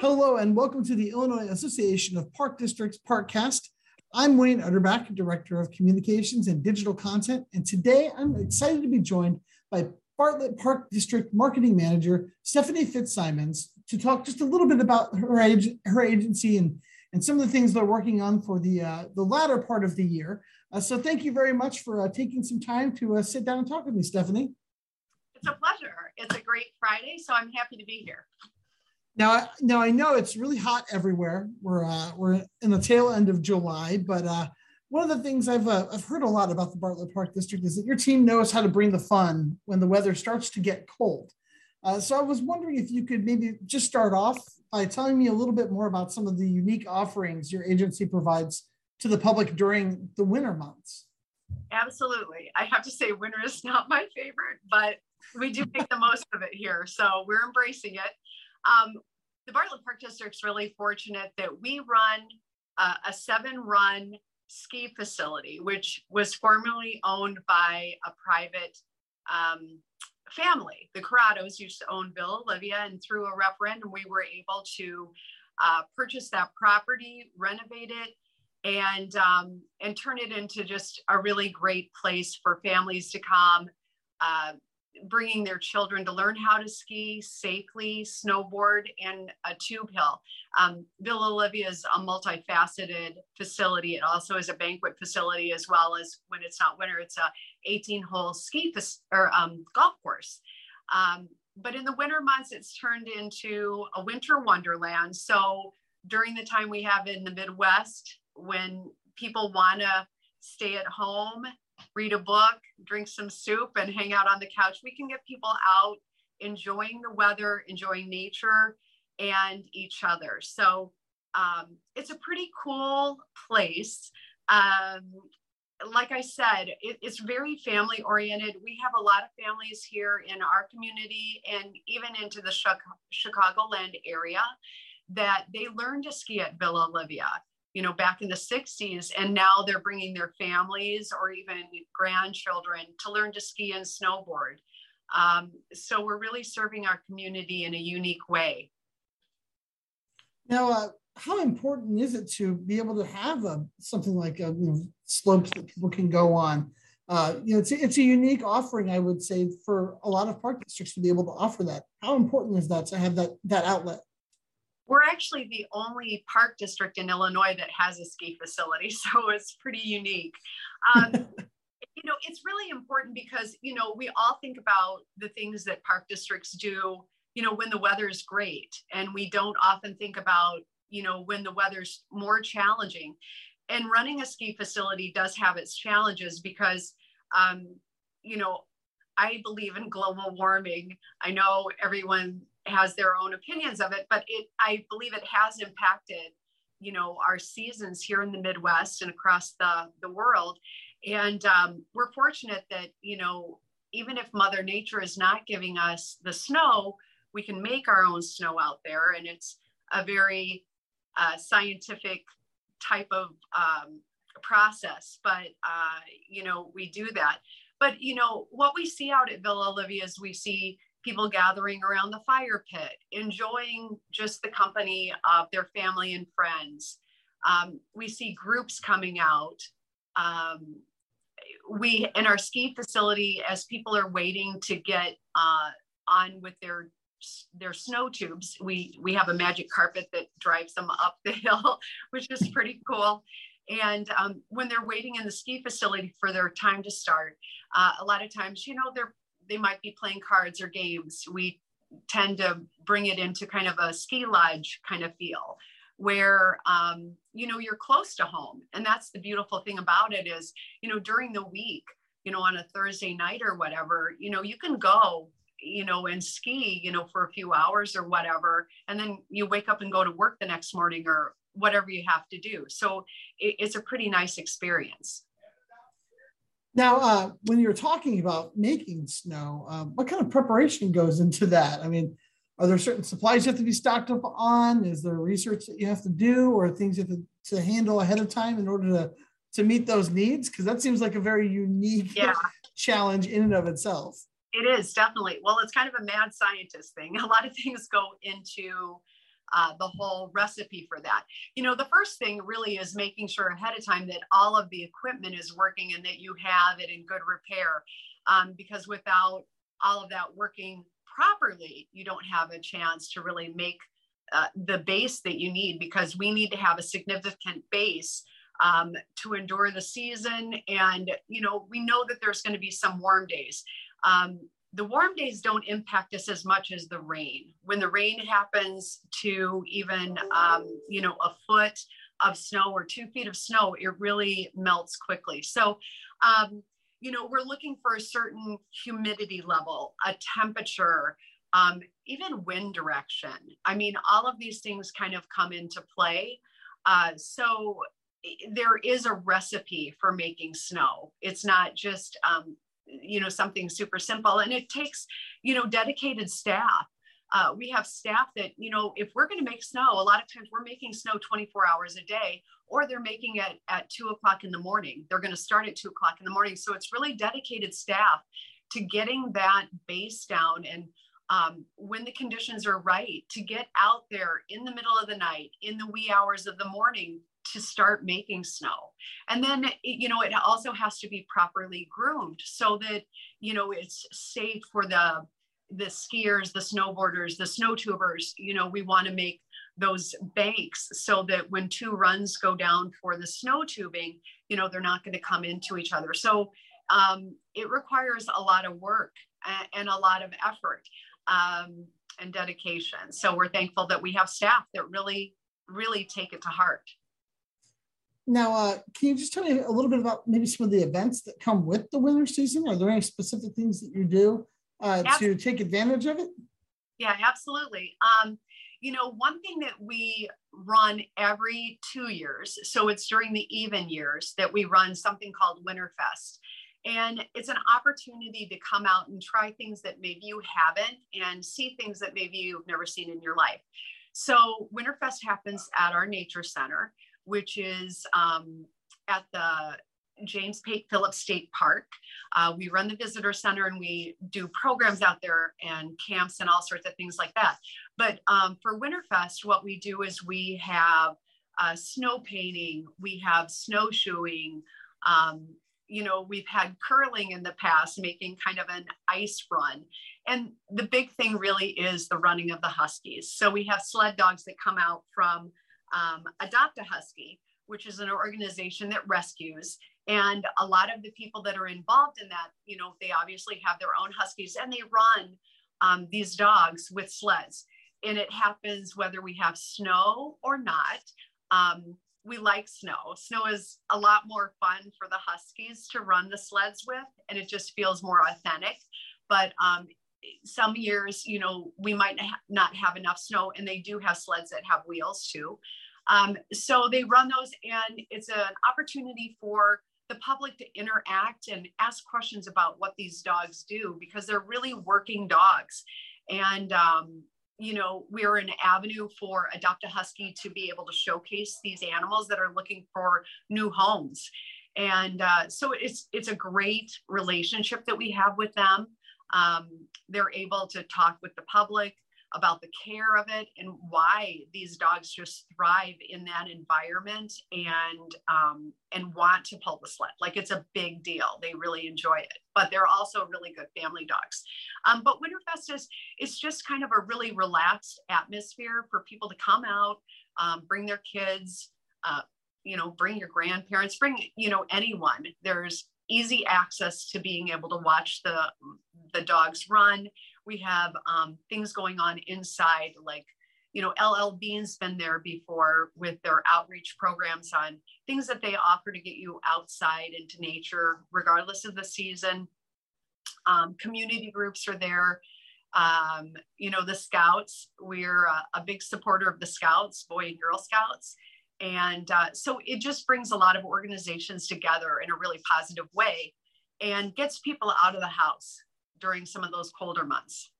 Hello and welcome to the Illinois Association of Park Districts Parkcast. I'm Wayne Utterback, Director of Communications and Digital Content, and today I'm excited to be joined by Bartlett Park District Marketing Manager Stephanie Fitzsimons to talk just a little bit about her, ag- her agency and, and some of the things they're working on for the, uh, the latter part of the year. Uh, so thank you very much for uh, taking some time to uh, sit down and talk with me, Stephanie. It's a pleasure. It's a great Friday, so I'm happy to be here. Now, now I know it's really hot everywhere. We're uh, we're in the tail end of July, but uh, one of the things I've uh, I've heard a lot about the Bartlett Park District is that your team knows how to bring the fun when the weather starts to get cold. Uh, so I was wondering if you could maybe just start off by telling me a little bit more about some of the unique offerings your agency provides to the public during the winter months. Absolutely. I have to say, winter is not my favorite, but we do make the most of it here. So we're embracing it. Um, the Bartlett Park District's really fortunate that we run uh, a seven run ski facility, which was formerly owned by a private um, family. The Corrados used to own Villa Olivia, and through a referendum, we were able to uh, purchase that property, renovate it, and um, and turn it into just a really great place for families to come, uh, bringing their children to learn how to ski safely, snowboard, and a tube hill. Um, Villa Olivia is a multifaceted facility. It also is a banquet facility as well as when it's not winter, it's a 18-hole ski or um, golf course. Um, but in the winter months, it's turned into a winter wonderland. So during the time we have in the Midwest, when people want to stay at home read a book, drink some soup, and hang out on the couch. We can get people out enjoying the weather, enjoying nature, and each other. So um, it's a pretty cool place. Um, like I said, it, it's very family oriented. We have a lot of families here in our community and even into the Chicagoland area that they learn to ski at Villa Olivia you know, back in the 60s. And now they're bringing their families or even grandchildren to learn to ski and snowboard. Um, so we're really serving our community in a unique way. Now, uh, how important is it to be able to have a, something like a, you know, slopes that people can go on? Uh, you know, it's a, it's a unique offering, I would say, for a lot of park districts to be able to offer that. How important is that to have that that outlet? We're actually the only park district in Illinois that has a ski facility, so it's pretty unique. Um, you know, it's really important because you know we all think about the things that park districts do. You know, when the weather is great, and we don't often think about you know when the weather's more challenging. And running a ski facility does have its challenges because, um, you know, I believe in global warming. I know everyone has their own opinions of it, but it I believe it has impacted, you know, our seasons here in the Midwest and across the the world. And um, we're fortunate that you know even if Mother Nature is not giving us the snow, we can make our own snow out there, and it's a very uh, scientific type of um, process. But uh, you know, we do that. But you know, what we see out at Villa Olivia is we see people gathering around the fire pit, enjoying just the company of their family and friends. Um, we see groups coming out. Um, we in our ski facility, as people are waiting to get uh, on with their their snow tubes, we we have a magic carpet that drives them up the hill, which is pretty cool. And um, when they're waiting in the ski facility for their time to start, uh, a lot of times, you know, they're they might be playing cards or games. We tend to bring it into kind of a ski lodge kind of feel where um, you know you're close to home. And that's the beautiful thing about it is you know during the week you know on a thursday night or whatever you know you can go you know and ski you know for a few hours or whatever. And then you wake up and go to work the next morning or whatever you have to do. So it, it's a pretty nice experience now, uh, when you're talking about making snow, um, what kind of preparation goes into that? I mean, are there certain supplies you have to be stocked up on? Is there research that you have to do, or things you have to, to handle ahead of time in order to to meet those needs? Because that seems like a very unique yeah. challenge in and of itself. It is definitely. Well, it's kind of a mad scientist thing. A lot of things go into uh, the whole recipe for that. You know, the first thing really is making sure ahead of time that all of the equipment is working and that you have it in good repair. Um, because without all of that working properly, you don't have a chance to really make uh, the base that you need because we need to have a significant base um, to endure the season. And, you know, we know that there's going to be some warm days. Um, the warm days don't impact us as much as the rain. When the rain happens to even, um, you know, a foot of snow or two feet of snow, it really melts quickly. So, um, you know, we're looking for a certain humidity level, a temperature, um, even wind direction. I mean, all of these things kind of come into play. Uh, so there is a recipe for making snow. It's not just um, you know something super simple and it takes you know dedicated staff. Uh, we have staff that you know if we're going to make snow a lot of times we're making snow 24 hours a day or they're making it at 2 o'clock in the morning. They're going to start at 2 o'clock in the morning. So it's really dedicated staff to getting that base down and um, when the conditions are right to get out there in the middle of the night in the wee hours of the morning to start making snow. And then, you know, it also has to be properly groomed so that, you know, it's safe for the the skiers, the snowboarders, the snow tubers. You know, we want to make those banks so that when two runs go down for the snow tubing, you know, they're not going to come into each other. So um, it requires a lot of work and, a lot of effort um, and dedication. So we're thankful that we have staff that really, really take it to heart. Now, uh, can you just tell me a little bit about maybe some of the events that come with the winter season? Are there any specific things that you do uh, to take advantage of it? Yeah, absolutely. Um, you know, one thing that we run every two years, so it's during the even years that we run something called Winterfest. And it's an opportunity to come out and try things that maybe you haven't and see things that maybe you've never seen in your life. So, Winterfest happens at our nature center which is um, at the James Pate Phillips State Park. Uh, we run the visitor center and we do programs out there and camps and all sorts of things like that. But um, for Winterfest, what we do is we have uh, snow painting, we have snowshoeing. Um, you know, we've had curling in the past, making kind of an ice run. And the big thing really is the running of the Huskies. So we have sled dogs that come out from um, Adopt a Husky, which is an organization that rescues. And a lot of the people that are involved in that, you know, they obviously have their own Huskies and they run um, these dogs with sleds. And it happens whether we have snow or not. Um, we like snow. Snow is a lot more fun for the Huskies to run the sleds with, and it just feels more authentic. But um, some years, you know, we might not have enough snow, and they do have sleds that have wheels too. Um, so they run those, and it's an opportunity for the public to interact and ask questions about what these dogs do because they're really working dogs. And, um, you know, we're an avenue for Adopt a Husky to be able to showcase these animals that are looking for new homes. And uh, so it's it's a great relationship that we have with them. Um, they're able to talk with the public about the care of it and why these dogs just thrive in that environment and um, and want to pull the sled. Like it's a big deal. They really enjoy it, but they're also really good family dogs. Um, but Winterfest is it's just kind of a really relaxed atmosphere for people to come out, um, bring their kids, uh, you know, bring your grandparents, bring you know anyone. There's easy access to being able to watch the the dogs run we have um, things going on inside, like, you know, LL Bean's been there before with their outreach programs on things that they offer to get you outside into nature, regardless of the season. Um, community groups are there. Um, you know, the Scouts, we're a, a, big supporter of the Scouts, Boy and Girl Scouts. And uh, so it just brings a lot of organizations together in a really positive way and gets people out of the house during some of those colder months.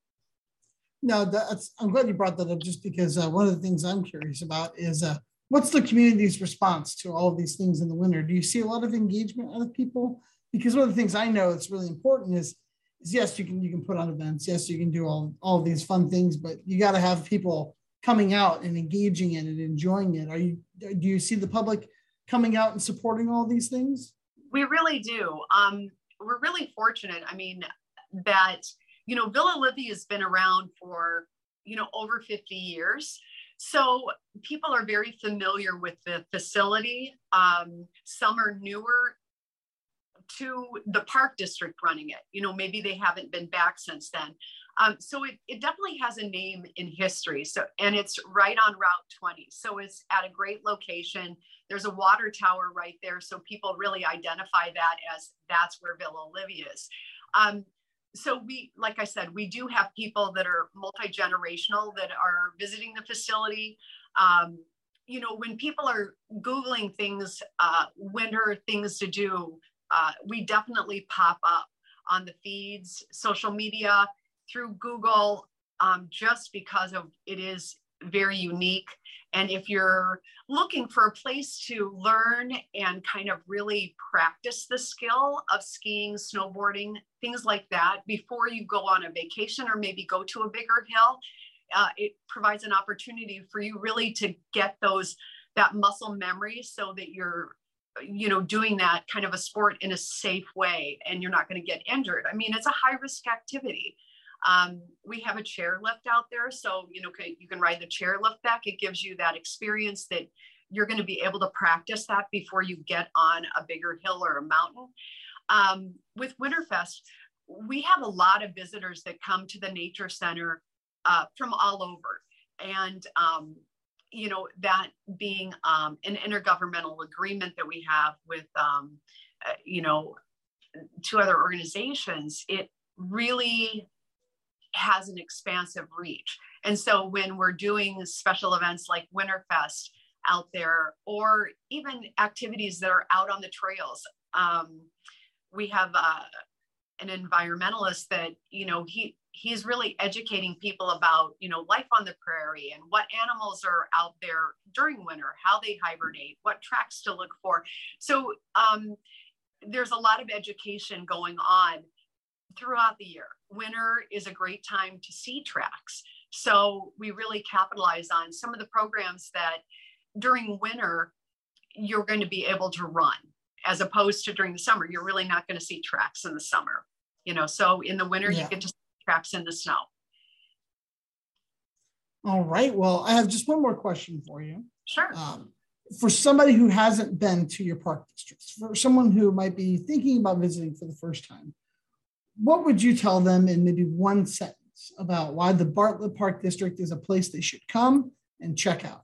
No, that's I'm glad you brought that up just because uh, one of the things I'm curious about is uh, what's the community's response to all of these things in the winter? Do you see a lot of engagement out of people? Because one of the things I know that's really important is, is yes, you can you can put on events, yes, you can do all all these fun things, but you got to have people coming out and engaging in and enjoying it. Are you do you see the public coming out and supporting all these things? We really do. Um, we're really fortunate. I mean, that you know, Villa Olivia has been around for you know over 50 years. So people are very familiar with the facility. Um, some are newer to the park district running it. You know, maybe they haven't been back since then. Um, so it, it definitely has a name in history. So, and it's right on Route 20. So it's at a great location. There's a water tower right there. So people really identify that as that's where Villa Olivia is. Um, so we, like I said, we do have people that are multi-generational that are visiting the facility. Um, you know, when people are Googling things, uh, winter things to do, uh, we definitely pop up on the feeds, social media, through Google, um, just because of it is very unique. And if you're looking for a place to learn and kind of really practice the skill of skiing, snowboarding, things like that before you go on a vacation or maybe go to a bigger hill, uh, it provides an opportunity for you really to get those that muscle memory so that you're you know doing that kind of a sport in a safe way and you're not going to get injured i mean it's a high risk activity um, we have a chairlift out there, so you know you can ride the chair lift back. It gives you that experience that you're going to be able to practice that before you get on a bigger hill or a mountain. Um, with Winterfest, we have a lot of visitors that come to the nature center uh, from all over, and um, you know that being um, an intergovernmental agreement that we have with um, uh, you know two other organizations, it really has an expansive reach. And so when we're doing special events like Winterfest out there, or even activities that are out on the trails, um, we have uh, an environmentalist that you know he he's really educating people about you know life on the prairie and what animals are out there during winter, how they hibernate, what tracks to look for. So um, there's a lot of education going on throughout the year. Winter is a great time to see tracks. So we really capitalize on some of the programs that during winter you're going to be able to run as opposed to during the summer. You're really not going to see tracks in the summer. You know, so in the winter yeah. you get to see tracks in the snow. All right. Well, I have just one more question for you. Sure. Um, for somebody who hasn't been to your park districts, for someone who might be thinking about visiting for the first time, what would you tell them in maybe one sentence about why the Bartlett Park District is a place they should come and check out?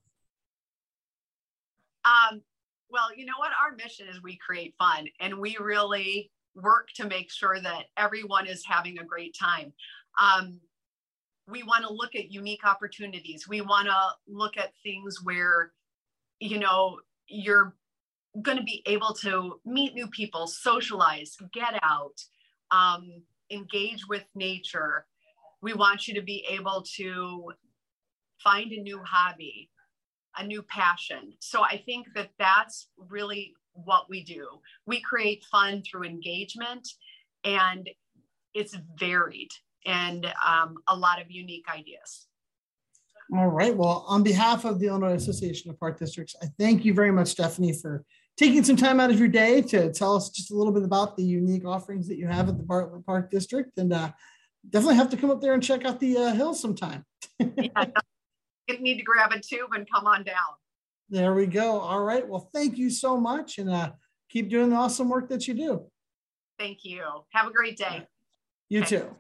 Um, well, you know what? Our mission is we create fun and we really work to make sure that everyone is having a great time. Um, we want to look at unique opportunities. We want to look at things where, you know, you're going to be able to meet new people, socialize, get out, um, engage with nature. We want you to be able to find a new hobby, a new passion. So I think that that's really what we do. We create fun through engagement and it's varied and um, a lot of unique ideas. All right. Well, on behalf of the Illinois Association of Park Districts, I thank you very much, Stephanie, for taking some time out of your day to tell us just a little bit about the unique offerings that you have at the Bartlett Park District. And uh, definitely have to come up there and check out the uh, hills sometime. yeah, you need to grab a tube and come on down. There we go. All right. Well, thank you so much and uh, keep doing the awesome work that you do. Thank you. Have a great day. You okay. too.